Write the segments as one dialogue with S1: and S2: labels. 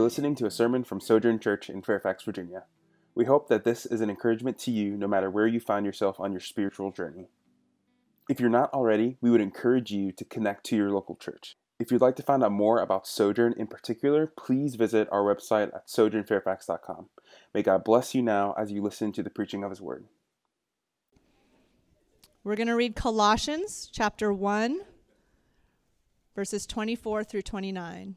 S1: are listening to a sermon from Sojourn Church in Fairfax, Virginia. We hope that this is an encouragement to you no matter where you find yourself on your spiritual journey. If you're not already, we would encourage you to connect to your local church. If you'd like to find out more about Sojourn in particular, please visit our website at sojournfairfax.com. May God bless you now as you listen to the preaching of His Word.
S2: We're going to read Colossians chapter 1, verses 24 through 29.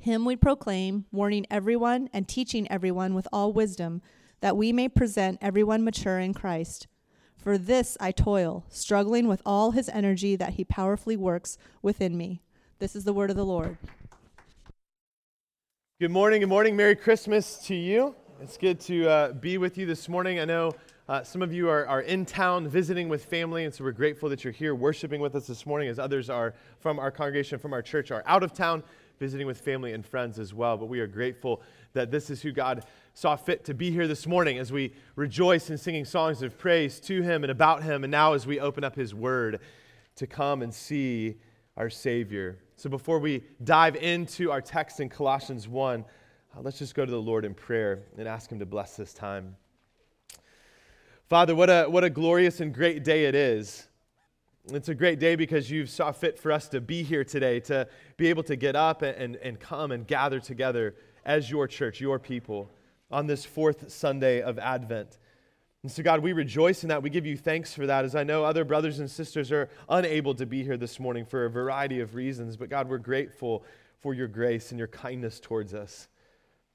S2: Him we proclaim, warning everyone and teaching everyone with all wisdom, that we may present everyone mature in Christ. For this I toil, struggling with all his energy that he powerfully works within me. This is the word of the Lord.
S3: Good morning, good morning. Merry Christmas to you. It's good to uh, be with you this morning. I know uh, some of you are, are in town visiting with family, and so we're grateful that you're here worshiping with us this morning, as others are from our congregation, from our church, are out of town visiting with family and friends as well. But we are grateful that this is who God saw fit to be here this morning as we rejoice in singing songs of praise to Him and about Him, and now as we open up His Word to come and see our Savior. So before we dive into our text in Colossians 1, uh, let's just go to the Lord in prayer and ask Him to bless this time. Father, what a, what a glorious and great day it is it's a great day because you saw fit for us to be here today, to be able to get up and, and come and gather together as your church, your people, on this fourth Sunday of Advent. And so, God, we rejoice in that. We give you thanks for that, as I know other brothers and sisters are unable to be here this morning for a variety of reasons. But, God, we're grateful for your grace and your kindness towards us.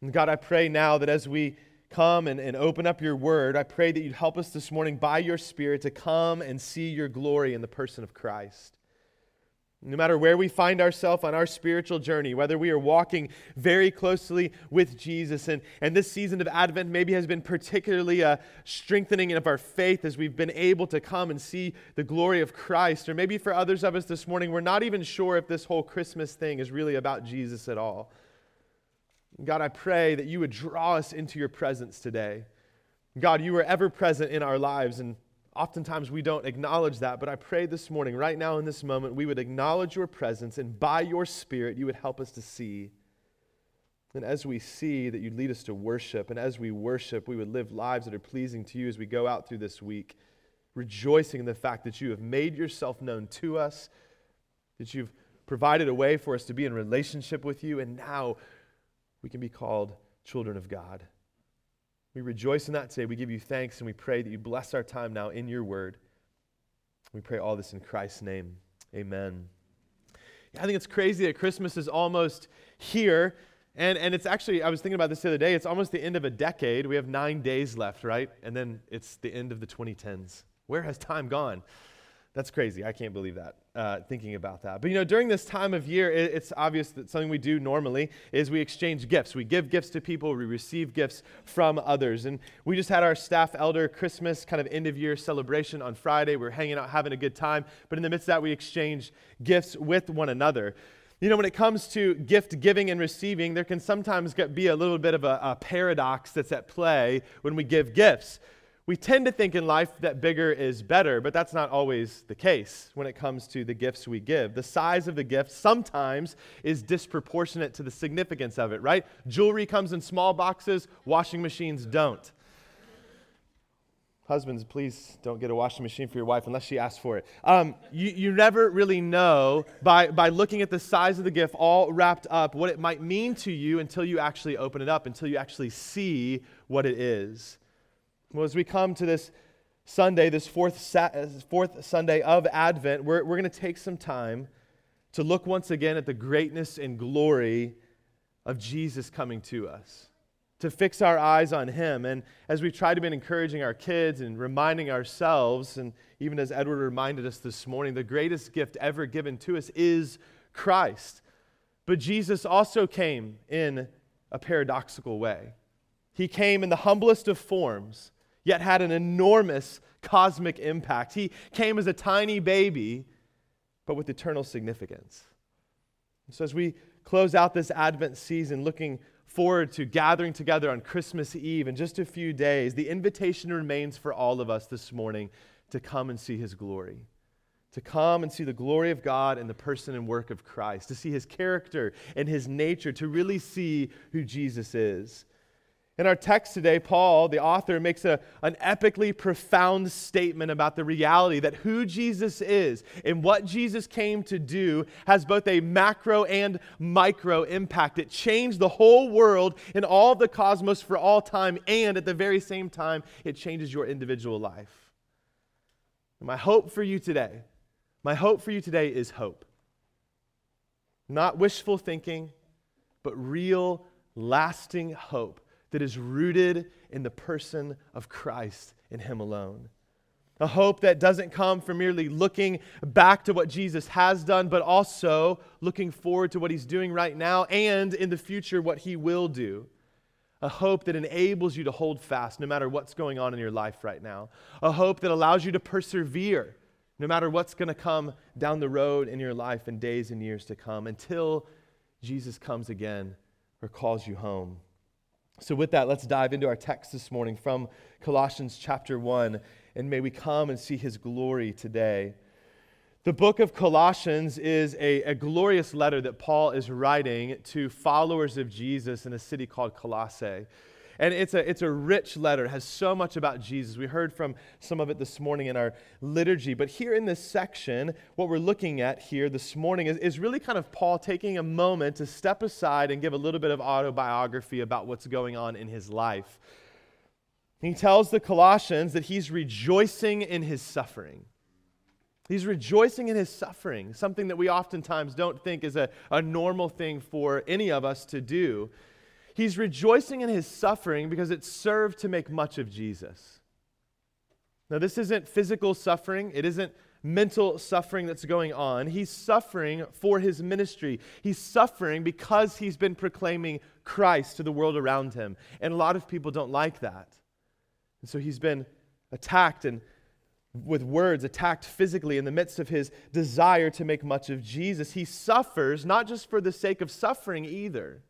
S3: And, God, I pray now that as we come and, and open up your word, I pray that you'd help us this morning by your Spirit to come and see your glory in the person of Christ. No matter where we find ourselves on our spiritual journey, whether we are walking very closely with Jesus, and, and this season of Advent maybe has been particularly a uh, strengthening of our faith as we've been able to come and see the glory of Christ, or maybe for others of us this morning, we're not even sure if this whole Christmas thing is really about Jesus at all. God, I pray that you would draw us into your presence today. God, you are ever present in our lives, and oftentimes we don't acknowledge that. But I pray this morning, right now in this moment, we would acknowledge your presence, and by your Spirit, you would help us to see. And as we see, that you'd lead us to worship. And as we worship, we would live lives that are pleasing to you as we go out through this week, rejoicing in the fact that you have made yourself known to us, that you've provided a way for us to be in relationship with you, and now we can be called children of God. We rejoice in that today. We give you thanks and we pray that you bless our time now in your word. We pray all this in Christ's name. Amen. Yeah, I think it's crazy that Christmas is almost here. And, and it's actually, I was thinking about this the other day, it's almost the end of a decade. We have nine days left, right? And then it's the end of the 2010s. Where has time gone? That's crazy. I can't believe that, uh, thinking about that. But you know, during this time of year, it, it's obvious that something we do normally is we exchange gifts. We give gifts to people, we receive gifts from others. And we just had our staff elder Christmas kind of end of year celebration on Friday. We are hanging out, having a good time. But in the midst of that, we exchange gifts with one another. You know, when it comes to gift giving and receiving, there can sometimes be a little bit of a, a paradox that's at play when we give gifts we tend to think in life that bigger is better, but that's not always the case when it comes to the gifts we give. The size of the gift sometimes is disproportionate to the significance of it, right? Jewelry comes in small boxes, washing machines don't. Husbands, please don't get a washing machine for your wife unless she asks for it. Um, you, you never really know by, by looking at the size of the gift all wrapped up what it might mean to you until you actually open it up, until you actually see what it is. Well, as we come to this Sunday, this fourth, uh, fourth Sunday of Advent, we're, we're going to take some time to look once again at the greatness and glory of Jesus coming to us, to fix our eyes on Him. And as we've tried to be encouraging our kids and reminding ourselves, and even as Edward reminded us this morning, the greatest gift ever given to us is Christ. But Jesus also came in a paradoxical way. He came in the humblest of forms, yet had an enormous cosmic impact. He came as a tiny baby, but with eternal significance. So, as we close out this Advent season, looking forward to gathering together on Christmas Eve in just a few days, the invitation remains for all of us this morning to come and see His glory to come and see the glory of God in the person and work of Christ, to see his character and his nature, to really see who Jesus is. In our text today, Paul, the author, makes a, an epically profound statement about the reality that who Jesus is and what Jesus came to do has both a macro and micro impact. It changed the whole world and all of the cosmos for all time, and at the very same time, it changes your individual life. My hope for you today my hope for you today is hope. Not wishful thinking, but real, lasting hope that is rooted in the person of Christ in Him alone. A hope that doesn't come from merely looking back to what Jesus has done, but also looking forward to what He's doing right now and in the future what He will do. A hope that enables you to hold fast no matter what's going on in your life right now. A hope that allows you to persevere no matter what's going to come down the road in your life in days and years to come until Jesus comes again or calls you home. So, with that, let's dive into our text this morning from Colossians chapter 1, and may we come and see his glory today. The book of Colossians is a, a glorious letter that Paul is writing to followers of Jesus in a city called Colossae. And it's a, it's a rich letter, it has so much about Jesus. We heard from some of it this morning in our liturgy. But here in this section, what we're looking at here this morning is, is really kind of Paul taking a moment to step aside and give a little bit of autobiography about what's going on in his life. He tells the Colossians that he's rejoicing in his suffering. He's rejoicing in his suffering, something that we oftentimes don't think is a, a normal thing for any of us to do. He's rejoicing in his suffering because it served to make much of Jesus. Now, this isn't physical suffering, it isn't mental suffering that's going on. He's suffering for his ministry. He's suffering because he's been proclaiming Christ to the world around him. And a lot of people don't like that. And so he's been attacked and with words, attacked physically in the midst of his desire to make much of Jesus. He suffers not just for the sake of suffering either.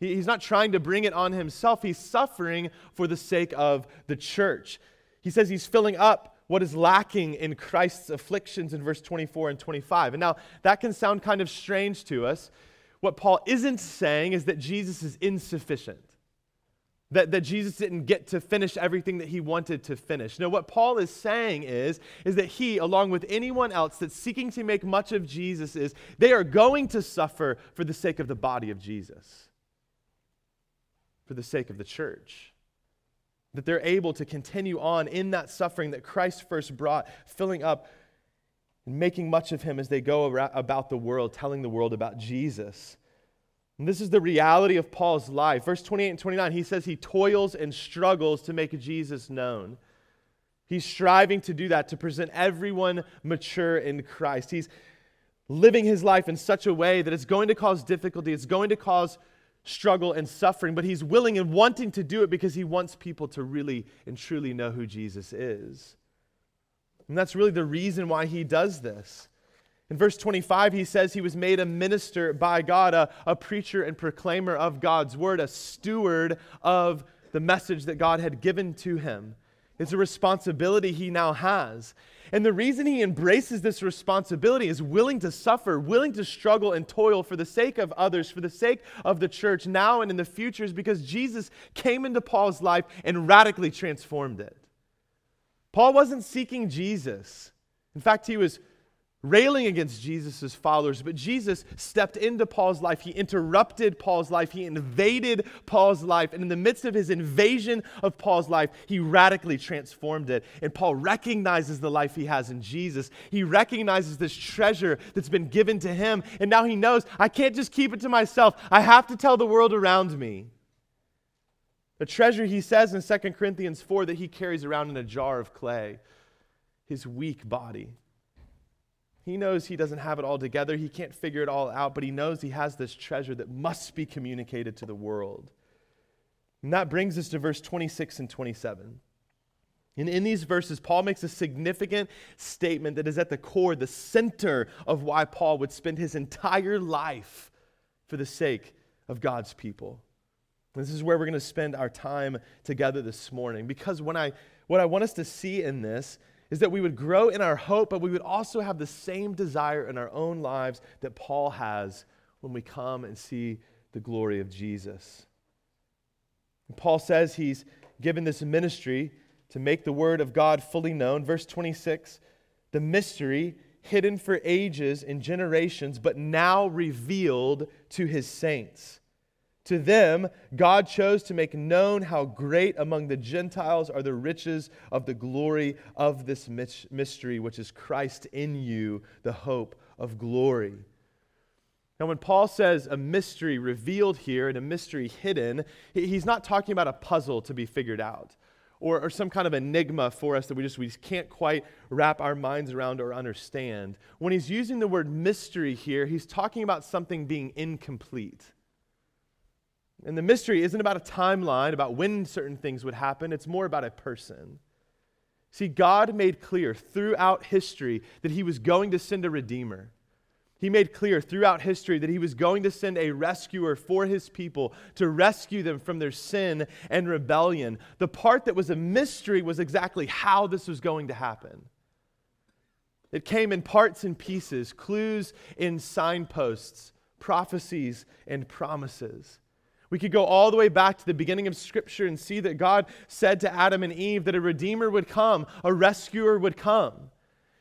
S3: He's not trying to bring it on himself. He's suffering for the sake of the church. He says he's filling up what is lacking in Christ's afflictions in verse 24 and 25. And now that can sound kind of strange to us. What Paul isn't saying is that Jesus is insufficient, that, that Jesus didn't get to finish everything that he wanted to finish. No, what Paul is saying is, is that he, along with anyone else that's seeking to make much of Jesus, is they are going to suffer for the sake of the body of Jesus for the sake of the church. That they're able to continue on in that suffering that Christ first brought, filling up and making much of him as they go about the world, telling the world about Jesus. And this is the reality of Paul's life. Verse 28 and 29, he says he toils and struggles to make Jesus known. He's striving to do that, to present everyone mature in Christ. He's living his life in such a way that it's going to cause difficulty, it's going to cause struggle and suffering, but he's willing and wanting to do it because he wants people to really and truly know who Jesus is. And that's really the reason why he does this. In verse 25, he says he was made a minister by God, a, a preacher and proclaimer of God's word, a steward of the message that God had given to him. It's a responsibility he now has. And the reason he embraces this responsibility is willing to suffer, willing to struggle and toil for the sake of others, for the sake of the church now and in the future, is because Jesus came into Paul's life and radically transformed it. Paul wasn't seeking Jesus. In fact, he was railing against Jesus' followers, but Jesus stepped into Paul's life. He interrupted Paul's life. He invaded Paul's life. And in the midst of his invasion of Paul's life, he radically transformed it. And Paul recognizes the life he has in Jesus. He recognizes this treasure that's been given to him. And now he knows I can't just keep it to myself, I have to tell the world around me. The treasure, he says in 2 Corinthians 4, that he carries around in a jar of clay, his weak body He knows he doesn't have it all together. He can't figure it all out, but he knows he has this treasure that must be communicated to the world. And that brings us to verse 26 and 27. And in these verses, Paul makes a significant statement that is at the core, the center of why Paul would spend his entire life for the sake of God's people. This is where we're going to spend our time together this morning. Because when I, what I want us to see in this is that we would grow in our hope, but we would also have the same desire in our own lives that Paul has when we come and see the glory of Jesus. And Paul says he's given this ministry to make the word of God fully known. Verse 26 the mystery hidden for ages and generations, but now revealed to his saints. To them, God chose to make known how great among the Gentiles are the riches of the glory of this mystery, which is Christ in you, the hope of glory. Now, when Paul says a mystery revealed here and a mystery hidden, he's not talking about a puzzle to be figured out or, or some kind of enigma for us that we just, we just can't quite wrap our minds around or understand. When he's using the word mystery here, he's talking about something being incomplete. And the mystery isn't about a timeline, about when certain things would happen, it's more about a person. See, God made clear throughout history that he was going to send a redeemer. He made clear throughout history that he was going to send a rescuer for his people to rescue them from their sin and rebellion. The part that was a mystery was exactly how this was going to happen. It came in parts and pieces, clues in signposts, prophecies, and promises. We could go all the way back to the beginning of Scripture and see that God said to Adam and Eve that a redeemer would come, a rescuer would come.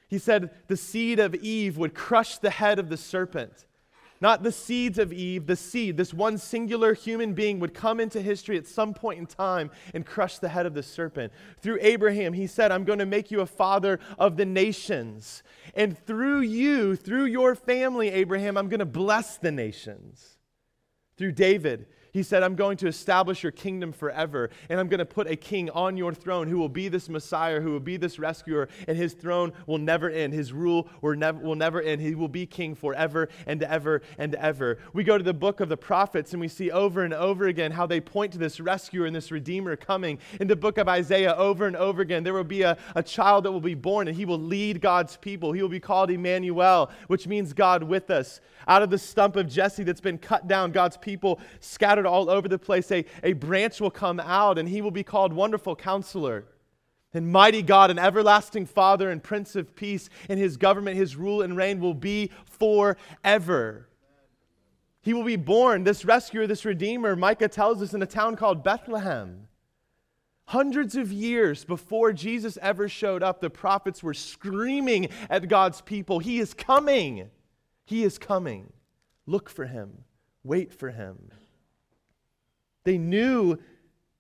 S3: He said the seed of Eve would crush the head of the serpent. Not the seeds of Eve, the seed, this one singular human being would come into history at some point in time and crush the head of the serpent. Through Abraham, he said, I'm going to make you a father of the nations. And through you, through your family, Abraham, I'm going to bless the nations. Through David, he said, I'm going to establish your kingdom forever, and I'm going to put a king on your throne who will be this Messiah, who will be this rescuer, and his throne will never end. His rule will never, will never end. He will be king forever and ever and ever. We go to the book of the prophets, and we see over and over again how they point to this rescuer and this redeemer coming. In the book of Isaiah, over and over again, there will be a, a child that will be born, and he will lead God's people. He will be called Emmanuel, which means God with us. Out of the stump of Jesse that's been cut down, God's people scattered all over the place, a, a branch will come out, and he will be called Wonderful Counselor. And mighty God, and everlasting Father and Prince of Peace, and his government, his rule and reign will be forever. He will be born, this rescuer, this redeemer, Micah tells us, in a town called Bethlehem. Hundreds of years before Jesus ever showed up, the prophets were screaming at God's people, He is coming. He is coming. Look for him. Wait for him. They knew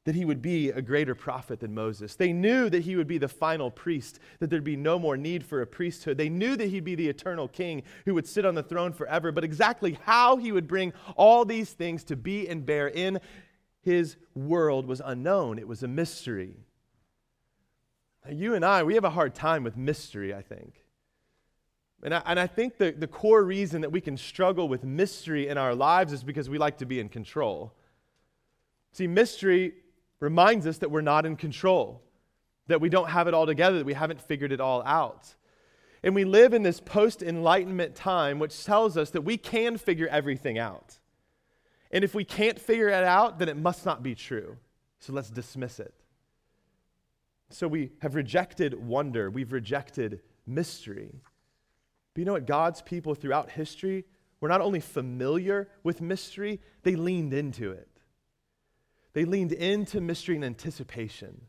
S3: that he would be a greater prophet than Moses. They knew that he would be the final priest, that there'd be no more need for a priesthood. They knew that he'd be the eternal king who would sit on the throne forever. But exactly how he would bring all these things to be and bear in his world was unknown, it was a mystery. Now, You and I, we have a hard time with mystery, I think. And I, and I think the, the core reason that we can struggle with mystery in our lives is because we like to be in control. See, mystery reminds us that we're not in control, that we don't have it all together, that we haven't figured it all out. And we live in this post enlightenment time, which tells us that we can figure everything out. And if we can't figure it out, then it must not be true. So let's dismiss it. So we have rejected wonder, we've rejected mystery. But you know what? God's people throughout history were not only familiar with mystery, they leaned into it. They leaned into mystery and anticipation.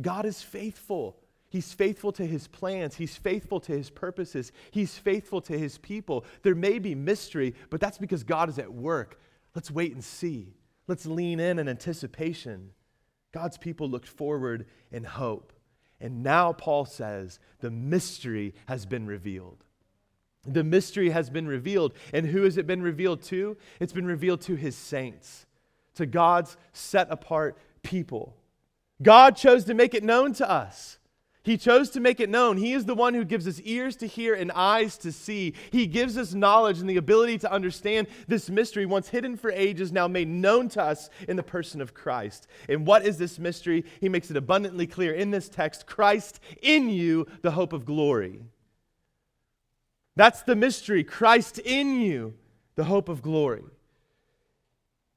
S3: God is faithful. He's faithful to his plans. He's faithful to his purposes. He's faithful to his people. There may be mystery, but that's because God is at work. Let's wait and see. Let's lean in in anticipation. God's people looked forward in hope. And now Paul says the mystery has been revealed. The mystery has been revealed. And who has it been revealed to? It's been revealed to his saints, to God's set apart people. God chose to make it known to us. He chose to make it known. He is the one who gives us ears to hear and eyes to see. He gives us knowledge and the ability to understand this mystery, once hidden for ages, now made known to us in the person of Christ. And what is this mystery? He makes it abundantly clear in this text Christ in you, the hope of glory. That's the mystery Christ in you, the hope of glory.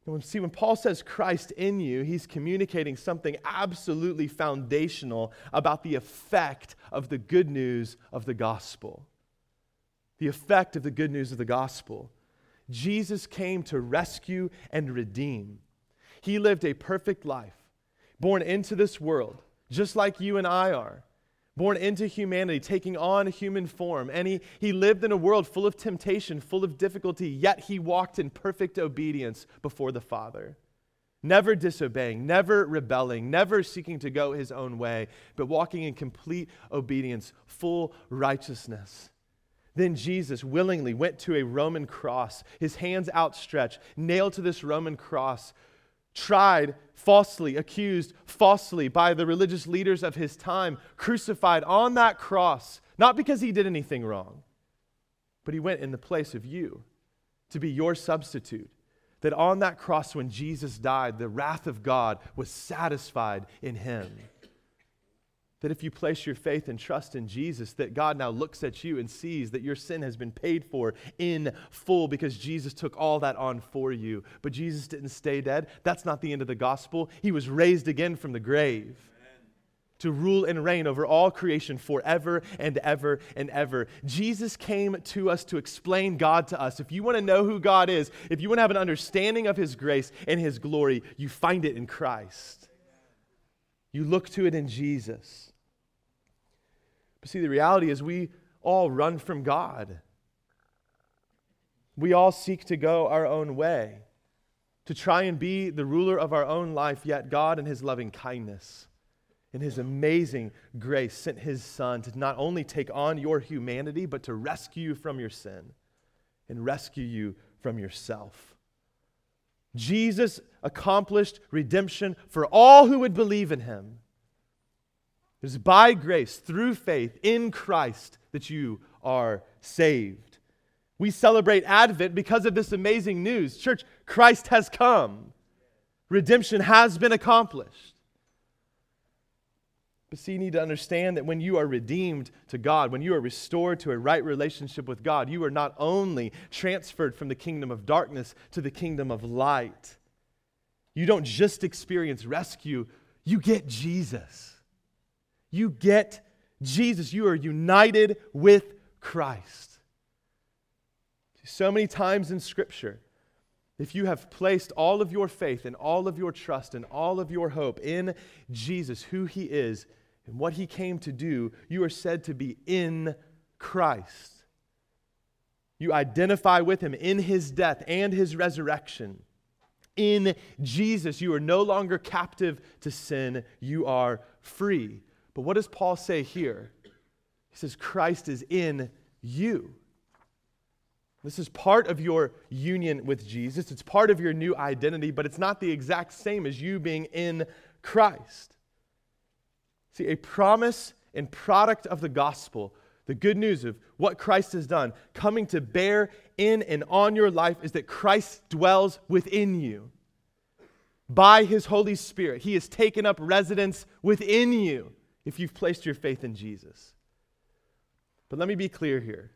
S3: And see, when Paul says Christ in you, he's communicating something absolutely foundational about the effect of the good news of the gospel. The effect of the good news of the gospel. Jesus came to rescue and redeem. He lived a perfect life, born into this world, just like you and I are born into humanity, taking on human form. And he, he lived in a world full of temptation, full of difficulty, yet he walked in perfect obedience before the Father. Never disobeying, never rebelling, never seeking to go his own way, but walking in complete obedience, full righteousness. Then Jesus willingly went to a Roman cross, his hands outstretched, nailed to this Roman cross tried falsely, accused falsely by the religious leaders of his time, crucified on that cross, not because he did anything wrong, but he went in the place of you to be your substitute. That on that cross, when Jesus died, the wrath of God was satisfied in him. That if you place your faith and trust in Jesus, that God now looks at you and sees that your sin has been paid for in full because Jesus took all that on for you. But Jesus didn't stay dead. That's not the end of the gospel. He was raised again from the grave to rule and reign over all creation forever and ever and ever. Jesus came to us to explain God to us. If you want to know who God is, if you want to have an understanding of his grace and his glory, you find it in Christ. You look to it in Jesus. But see, the reality is we all run from God. We all seek to go our own way, to try and be the ruler of our own life, yet God, in His loving kindness, in His amazing grace, sent His Son to not only take on your humanity, but to rescue you from your sin and rescue you from yourself. Jesus accomplished redemption for all who would believe in Him. It is by grace, through faith in Christ, that you are saved. We celebrate Advent because of this amazing news. Church, Christ has come, redemption has been accomplished. But see, you need to understand that when you are redeemed to God, when you are restored to a right relationship with God, you are not only transferred from the kingdom of darkness to the kingdom of light. You don't just experience rescue, you get Jesus. You get Jesus. You are united with Christ. So many times in Scripture, if you have placed all of your faith and all of your trust and all of your hope in Jesus, who he is, and what he came to do, you are said to be in Christ. You identify with him in his death and his resurrection. In Jesus, you are no longer captive to sin, you are free. But what does Paul say here? He says, Christ is in you. This is part of your union with Jesus. It's part of your new identity, but it's not the exact same as you being in Christ. See, a promise and product of the gospel, the good news of what Christ has done, coming to bear in and on your life is that Christ dwells within you. By his Holy Spirit, he has taken up residence within you if you've placed your faith in Jesus. But let me be clear here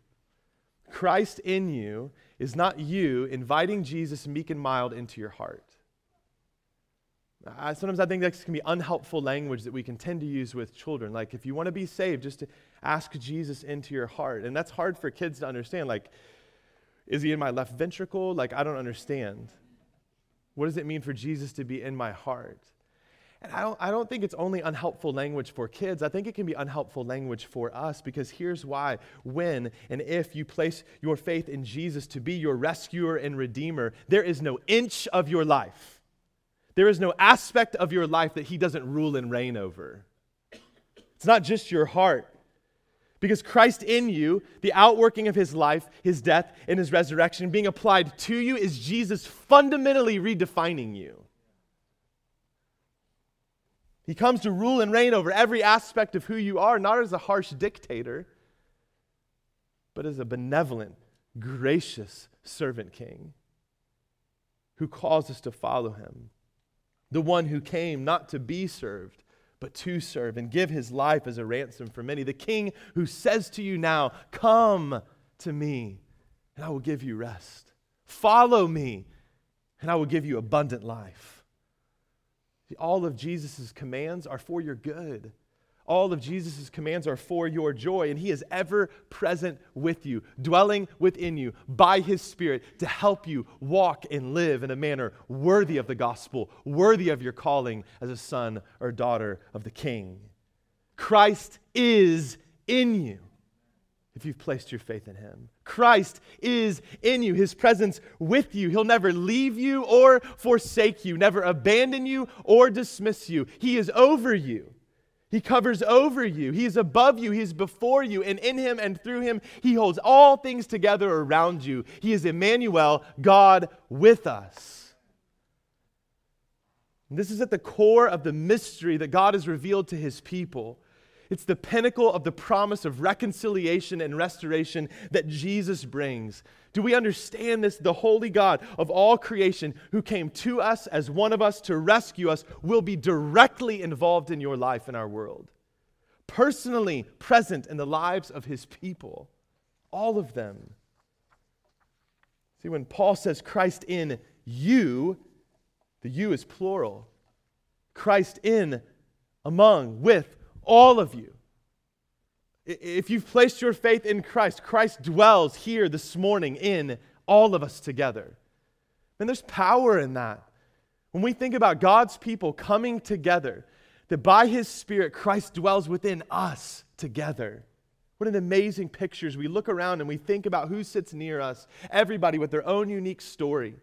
S3: Christ in you is not you inviting Jesus meek and mild into your heart. I, sometimes I think that can be unhelpful language that we can tend to use with children. Like, if you want to be saved, just ask Jesus into your heart. And that's hard for kids to understand. Like, is he in my left ventricle? Like, I don't understand. What does it mean for Jesus to be in my heart? And I don't, I don't think it's only unhelpful language for kids. I think it can be unhelpful language for us because here's why. When and if you place your faith in Jesus to be your rescuer and redeemer, there is no inch of your life, there is no aspect of your life that He doesn't rule and reign over. It's not just your heart. Because Christ in you, the outworking of his life, his death, and his resurrection being applied to you is Jesus fundamentally redefining you. He comes to rule and reign over every aspect of who you are, not as a harsh dictator, but as a benevolent, gracious servant king who calls us to follow him. The one who came not to be served, but to serve and give his life as a ransom for many. The king who says to you now, Come to me, and I will give you rest. Follow me, and I will give you abundant life. All of Jesus' commands are for your good. All of Jesus' commands are for your joy, and He is ever present with you, dwelling within you by His Spirit to help you walk and live in a manner worthy of the gospel, worthy of your calling as a son or daughter of the King. Christ is in you if you've placed your faith in Him. Christ is in you, His presence with you. He'll never leave you or forsake you, never abandon you or dismiss you. He is over you. He covers over you. He is above you. He is before you. And in him and through him, he holds all things together around you. He is Emmanuel, God with us. And this is at the core of the mystery that God has revealed to his people. It's the pinnacle of the promise of reconciliation and restoration that Jesus brings. Do we understand this? The holy God of all creation, who came to us as one of us to rescue us, will be directly involved in your life and our world, personally present in the lives of his people, all of them. See, when Paul says Christ in you, the you is plural. Christ in, among, with, all of you. If you've placed your faith in Christ, Christ dwells here this morning in all of us together. And there's power in that. When we think about God's people coming together, that by his Spirit, Christ dwells within us together. What an amazing picture as we look around and we think about who sits near us, everybody with their own unique story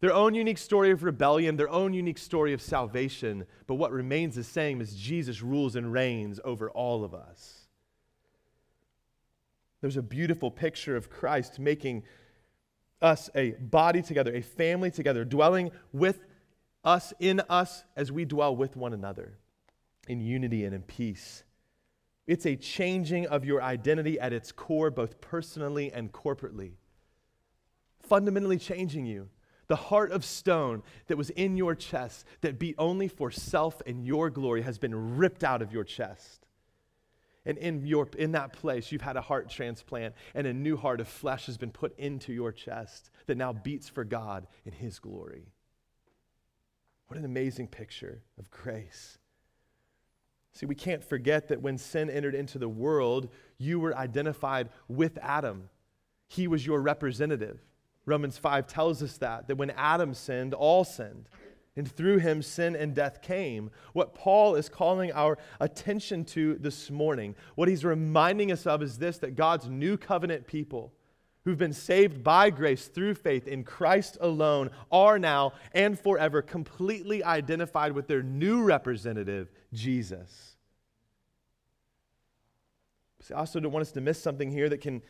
S3: their own unique story of rebellion, their own unique story of salvation. But what remains the same is Jesus rules and reigns over all of us. There's a beautiful picture of Christ making us a body together, a family together, dwelling with us, in us, as we dwell with one another in unity and in peace. It's a changing of your identity at its core, both personally and corporately. Fundamentally changing you. The heart of stone that was in your chest, that beat only for self and your glory, has been ripped out of your chest. And in, your, in that place, you've had a heart transplant, and a new heart of flesh has been put into your chest that now beats for God in His glory. What an amazing picture of grace. See, we can't forget that when sin entered into the world, you were identified with Adam. He was your representative. Romans 5 tells us that, that when Adam sinned, all sinned. And through him, sin and death came. What Paul is calling our attention to this morning, what he's reminding us of is this that God's new covenant people who've been saved by grace through faith in Christ alone are now and forever completely identified with their new representative, Jesus. I also don't want us to miss something here that can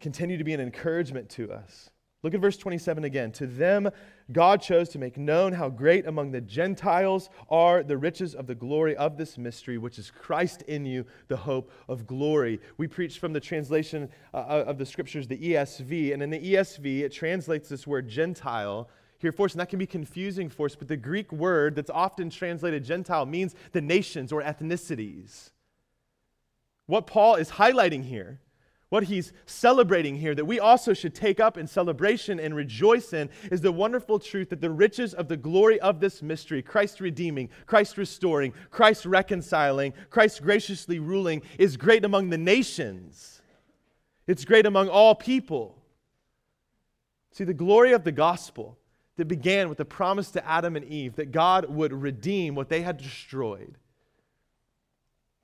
S3: continue to be an encouragement to us. Look at verse 27 again. To them, God chose to make known how great among the Gentiles are the riches of the glory of this mystery, which is Christ in you, the hope of glory. We preach from the translation uh, uh of the scriptures, the ESV, and in the ESV, it translates this word Gentile here for us, and that can be confusing for us, but the Greek word that's often translated Gentile means the nations or ethnicities. What Paul is highlighting here what he's celebrating here, that we also should take up in celebration and rejoice in, is the wonderful truth that the riches of the glory of this mystery, Christ redeeming, Christ restoring, Christ reconciling, Christ graciously ruling, is great among the nations. It's great among all people. See, the glory of the gospel that began with the promise to Adam and Eve that God would redeem what they had destroyed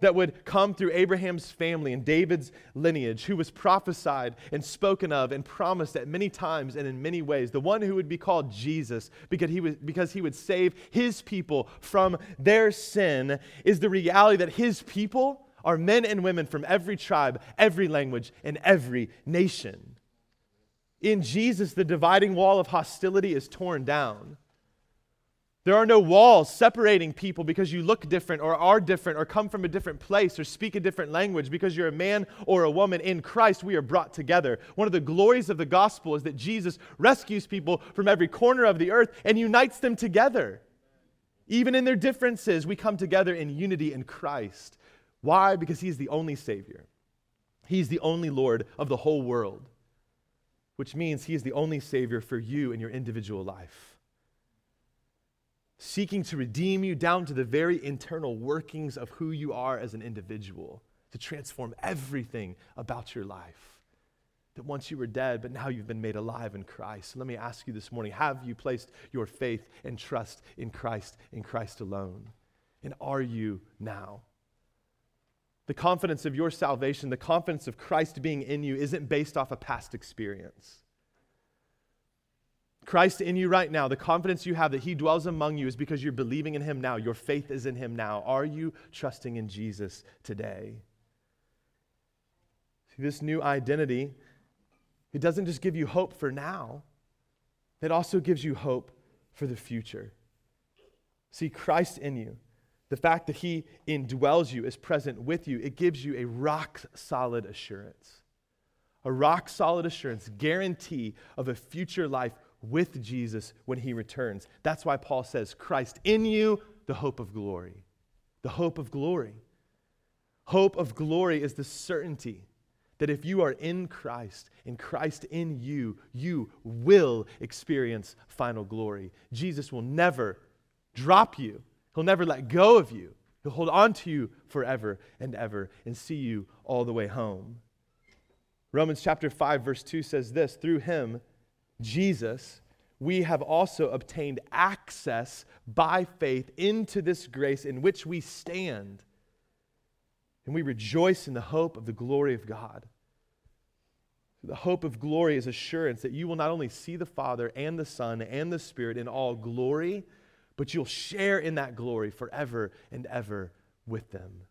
S3: that would come through Abraham's family and David's lineage, who was prophesied and spoken of and promised at many times and in many ways. The one who would be called Jesus because he, was, because he would save his people from their sin is the reality that his people are men and women from every tribe, every language, and every nation. In Jesus, the dividing wall of hostility is torn down. There are no walls separating people because you look different or are different or come from a different place or speak a different language because you're a man or a woman. In Christ, we are brought together. One of the glories of the gospel is that Jesus rescues people from every corner of the earth and unites them together. Even in their differences, we come together in unity in Christ. Why? Because He's the only Savior, He's the only Lord of the whole world, which means He is the only Savior for you in your individual life seeking to redeem you down to the very internal workings of who you are as an individual, to transform everything about your life. That once you were dead, but now you've been made alive in Christ. let me ask you this morning have you placed your faith and trust in Christ, in Christ alone? And are you now? The confidence of your salvation, the confidence of Christ being in you, isn't based off a past experience. Christ in you right now, the confidence you have that He dwells among you is because you're believing in Him now. Your faith is in Him now. Are you trusting in Jesus today? See, this new identity, it doesn't just give you hope for now, it also gives you hope for the future. See, Christ in you, the fact that He indwells you, is present with you, it gives you a rock solid assurance. A rock solid assurance, guarantee of a future life with Jesus when he returns. That's why Paul says, Christ in you, the hope of glory. The hope of glory. Hope of glory is the certainty that if you are in Christ and Christ in you, you will experience final glory. Jesus will never drop you, He'll never let go of you. He'll hold on to you forever and ever and see you all the way home. Romans chapter 5, verse 2 says this through him, Jesus, we have also obtained access by faith into this grace in which we stand. And we rejoice in the hope of the glory of God. The hope of glory is assurance that you will not only see the Father and the Son and the Spirit in all glory, but you'll share in that glory forever and ever with them.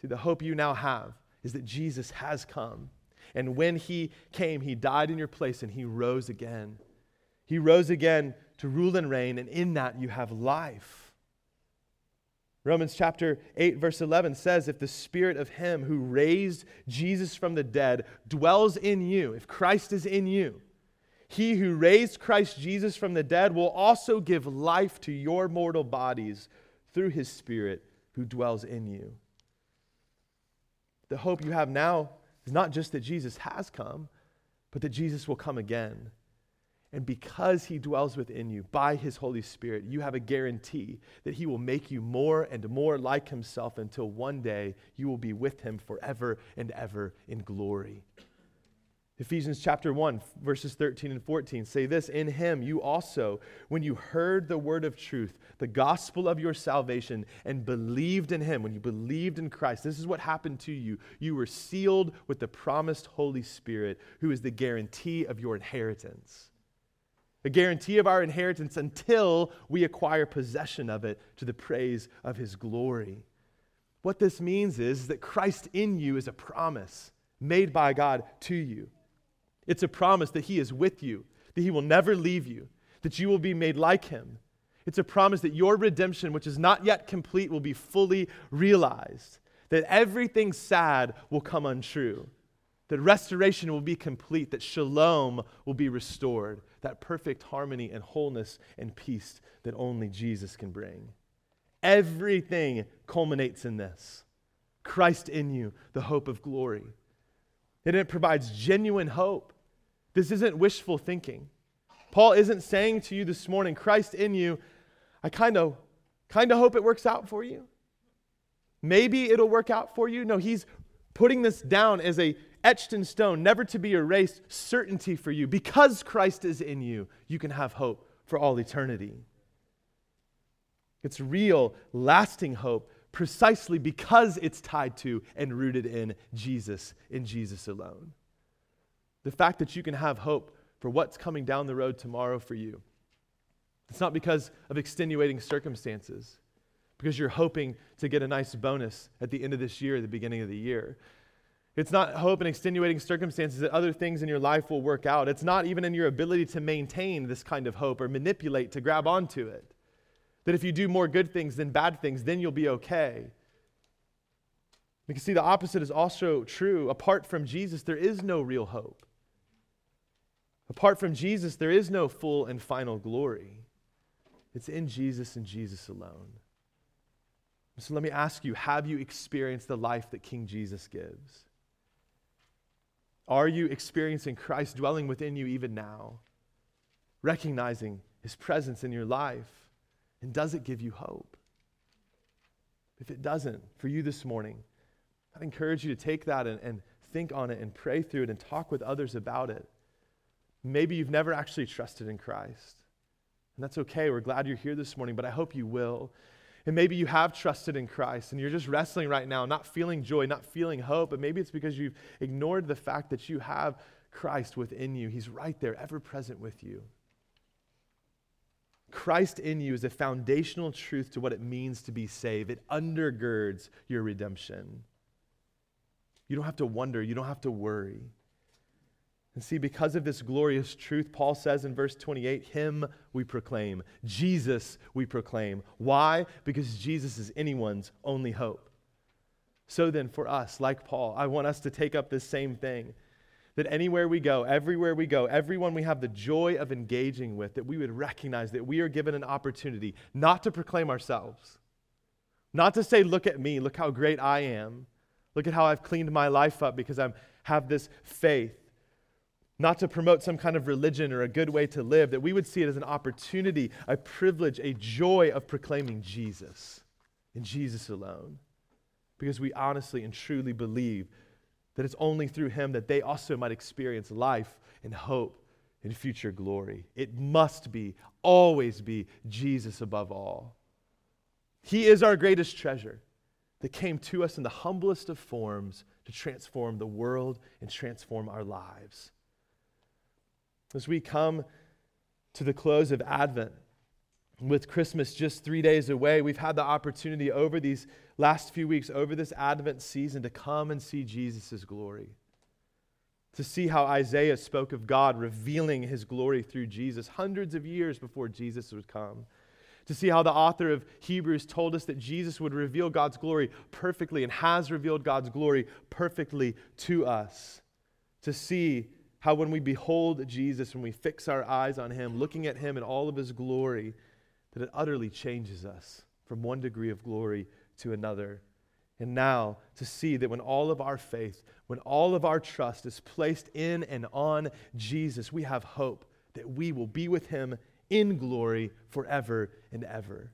S3: See, the hope you now have is that Jesus has come and when he came, he died in your place and he rose again. He rose again to rule and reign, and in that you have life. Romans chapter 8, verse 11 says, If the spirit of him who raised Jesus from the dead dwells in you, if Christ is in you, he who raised Christ Jesus from the dead will also give life to your mortal bodies through his spirit who dwells in you. The hope you have now is not just that Jesus has come, but that Jesus will come again. And because he dwells within you by his Holy Spirit, you have a guarantee that he will make you more and more like himself until one day you will be with him forever and ever in glory. Ephesians chapter 1, verses 13 and 14 say this In him you also, when you heard the word of truth, the gospel of your salvation, and believed in him, when you believed in Christ, this is what happened to you. You were sealed with the promised Holy Spirit, who is the guarantee of your inheritance. A guarantee of our inheritance until we acquire possession of it to the praise of his glory. What this means is that Christ in you is a promise made by God to you. It's a promise that He is with you, that He will never leave you, that you will be made like Him. It's a promise that your redemption, which is not yet complete, will be fully realized, that everything sad will come untrue, that restoration will be complete, that shalom will be restored, that perfect harmony and wholeness and peace that only Jesus can bring. Everything culminates in this Christ in you, the hope of glory. And it provides genuine hope this isn't wishful thinking. Paul isn't saying to you this morning, Christ in you, I kind of kind of hope it works out for you. Maybe it'll work out for you. No, he's putting this down as a etched in stone, never to be erased certainty for you. Because Christ is in you, you can have hope for all eternity. It's real, lasting hope precisely because it's tied to and rooted in Jesus, in Jesus alone. The fact that you can have hope for what's coming down the road tomorrow for you. It's not because of extenuating circumstances, because you're hoping to get a nice bonus at the end of this year, the beginning of the year. It's not hope in extenuating circumstances that other things in your life will work out. It's not even in your ability to maintain this kind of hope or manipulate to grab onto it. That if you do more good things than bad things, then you'll be okay. You can see the opposite is also true. Apart from Jesus, there is no real hope. Apart from Jesus, there is no full and final glory. It's in Jesus and Jesus alone. So let me ask you have you experienced the life that King Jesus gives? Are you experiencing Christ dwelling within you even now? Recognizing his presence in your life? And does it give you hope? If it doesn't, for you this morning, I'd encourage you to take that and, and think on it and pray through it and talk with others about it. Maybe you've never actually trusted in Christ. And that's okay. We're glad you're here this morning, but I hope you will. And maybe you have trusted in Christ and you're just wrestling right now, not feeling joy, not feeling hope, but maybe it's because you've ignored the fact that you have Christ within you. He's right there, ever present with you. Christ in you is a foundational truth to what it means to be saved. It undergirds your redemption. You don't have to wonder, you don't have to worry. And see, because of this glorious truth, Paul says in verse 28 Him we proclaim, Jesus we proclaim. Why? Because Jesus is anyone's only hope. So then, for us, like Paul, I want us to take up this same thing that anywhere we go, everywhere we go, everyone we have the joy of engaging with, that we would recognize that we are given an opportunity not to proclaim ourselves, not to say, Look at me, look how great I am, look at how I've cleaned my life up because I have this faith not to promote some kind of religion or a good way to live, that we would see it as an opportunity, a privilege, a joy of proclaiming Jesus and Jesus alone. Because we honestly and truly believe that it's only through him that they also might experience life and hope and future glory. It must be, always be Jesus above all. He is our greatest treasure that came to us in the humblest of forms to transform the world and transform our lives. As we come to the close of Advent, with Christmas just three days away, we've had the opportunity over these last few weeks, over this Advent season, to come and see Jesus' glory. To see how Isaiah spoke of God revealing his glory through Jesus hundreds of years before Jesus would come. To see how the author of Hebrews told us that Jesus would reveal God's glory perfectly and has revealed God's glory perfectly to us. To see how when we behold Jesus, when we fix our eyes on him, looking at him in all of his glory, that it utterly changes us from one degree of glory to another. And now to see that when all of our faith, when all of our trust is placed in and on Jesus, we have hope that we will be with him in glory forever and ever.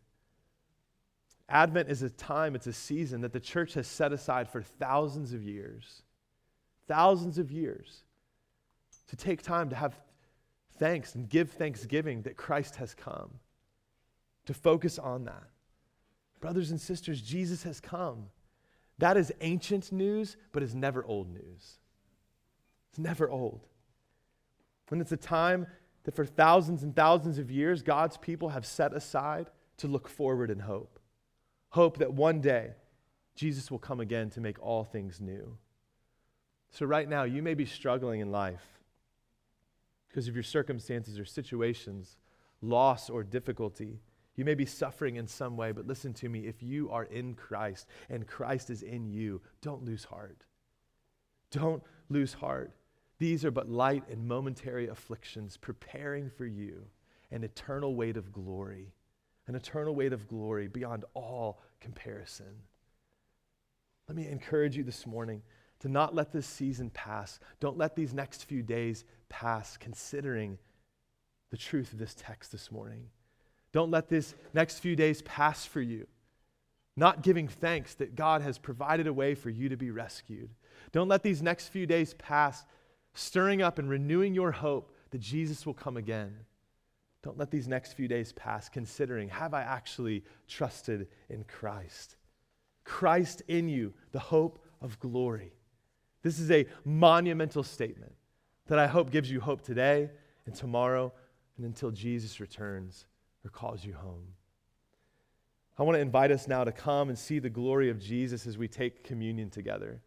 S3: Advent is a time, it's a season that the church has set aside for thousands of years. Thousands of years to take time to have thanks and give thanksgiving that Christ has come, to focus on that. Brothers and sisters, Jesus has come. That is ancient news, but is never old news. It's never old. When it's a time that for thousands and thousands of years, God's people have set aside to look forward in hope. Hope that one day Jesus will come again to make all things new. So, right now, you may be struggling in life because of your circumstances or situations, loss or difficulty. You may be suffering in some way, but listen to me. If you are in Christ and Christ is in you, don't lose heart. Don't lose heart. These are but light and momentary afflictions preparing for you an eternal weight of glory, an eternal weight of glory beyond all comparison. Let me encourage you this morning to not let this season pass. Don't let these next few days pass considering the truth of this text this morning. Don't let this next few days pass for you, not giving thanks that God has provided a way for you to be rescued. Don't let these next few days pass stirring up and renewing your hope that Jesus will come again. Don't let these next few days pass considering have I actually trusted in Christ? Christ in you, the hope of glory. This is a monumental statement that I hope gives you hope today and tomorrow and until Jesus returns or calls you home. I want to invite us now to come and see the glory of Jesus as we take communion together.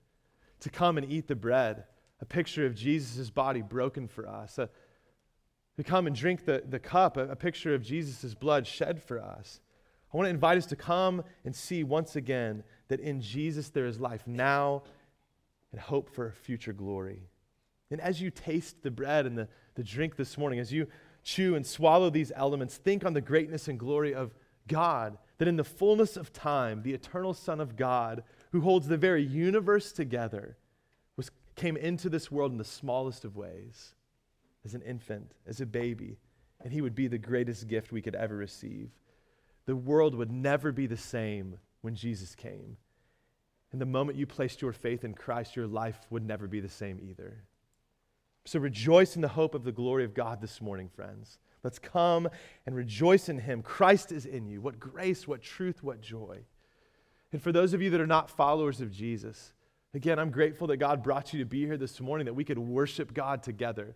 S3: to come and eat the bread, a picture of Jesus' body broken for us, a, to come and drink the, the cup, a, a picture of Jesus' blood shed for us. I want to invite us to come and see once again that in Jesus there is life now and hope for future glory. And as you taste the bread and the, the drink this morning, as you chew and swallow these elements, think on the greatness and glory of God, that in the fullness of time, the eternal Son of God, who holds the very universe together, was, came into this world in the smallest of ways, as an infant, as a baby, and he would be the greatest gift we could ever receive. The world would never be the same when Jesus came. And the moment you placed your faith in Christ, your life would never be the same either. So rejoice in the hope of the glory of God this morning, friends. Let's come and rejoice in Him. Christ is in you. What grace, what truth, what joy. And for those of you that are not followers of Jesus, again, I'm grateful that God brought you to be here this morning, that we could worship God together.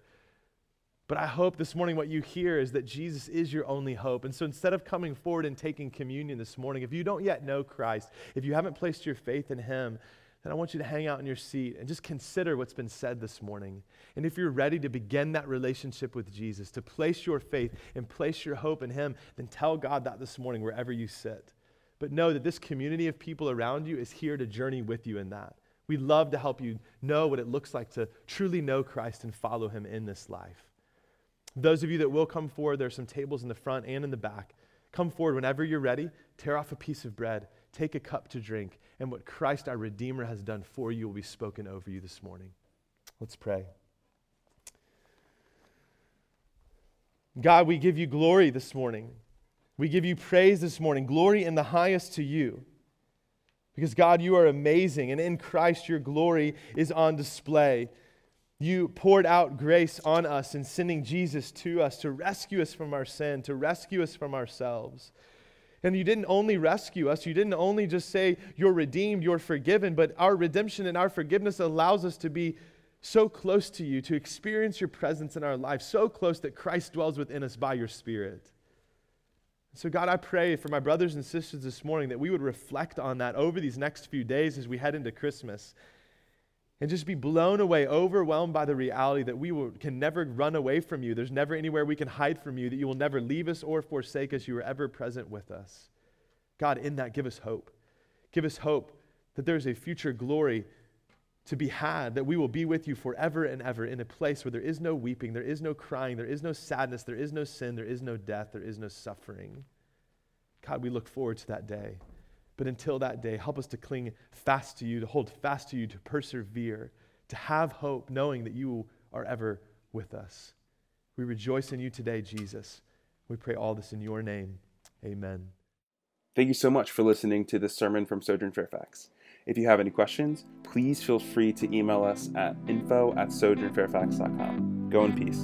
S3: But I hope this morning what you hear is that Jesus is your only hope. And so instead of coming forward and taking communion this morning, if you don't yet know Christ, if you haven't placed your faith in Him, then I want you to hang out in your seat and just consider what's been said this morning. And if you're ready to begin that relationship with Jesus, to place your faith and place your hope in Him, then tell God that this morning wherever you sit. But know that this community of people around you is here to journey with you in that. We'd love to help you know what it looks like to truly know Christ and follow Him in this life. Those of you that will come forward, there are some tables in the front and in the back. Come forward whenever you're ready, tear off a piece of bread, take a cup to drink, and what Christ our Redeemer has done for you will be spoken over you this morning. Let's pray. God, we give you glory this morning. We give you praise this morning. Glory in the highest to you. Because, God, you are amazing, and in Christ your glory is on display. You poured out grace on us in sending Jesus to us to rescue us from our sin, to rescue us from ourselves. And you didn't only rescue us, you didn't only just say, You're redeemed, you're forgiven, but our redemption and our forgiveness allows us to be so close to you, to experience your presence in our life, so close that Christ dwells within us by your Spirit. So, God, I pray for my brothers and sisters this morning that we would reflect on that over these next few days as we head into Christmas and just be blown away, overwhelmed by the reality that we will, can never run away from you. There's never anywhere we can hide from you, that you will never leave us or forsake us. You are ever present with us. God, in that, give us hope. Give us hope that there's a future glory to be had, that we will be with you forever and ever in a place where there is no weeping, there is no crying, there is no sadness, there is no sin, there is no death, there is no suffering. God, we look forward to that day. But until that day, help us to cling fast to you, to hold fast to you, to persevere, to have hope, knowing that you are ever with us. We rejoice in you today, Jesus. We pray all this in your name. Amen.
S1: Thank you so much for listening to this sermon from Sojourn Fairfax. If you have any questions, please feel free to email us at info at sojournfairfax.com. Go in peace.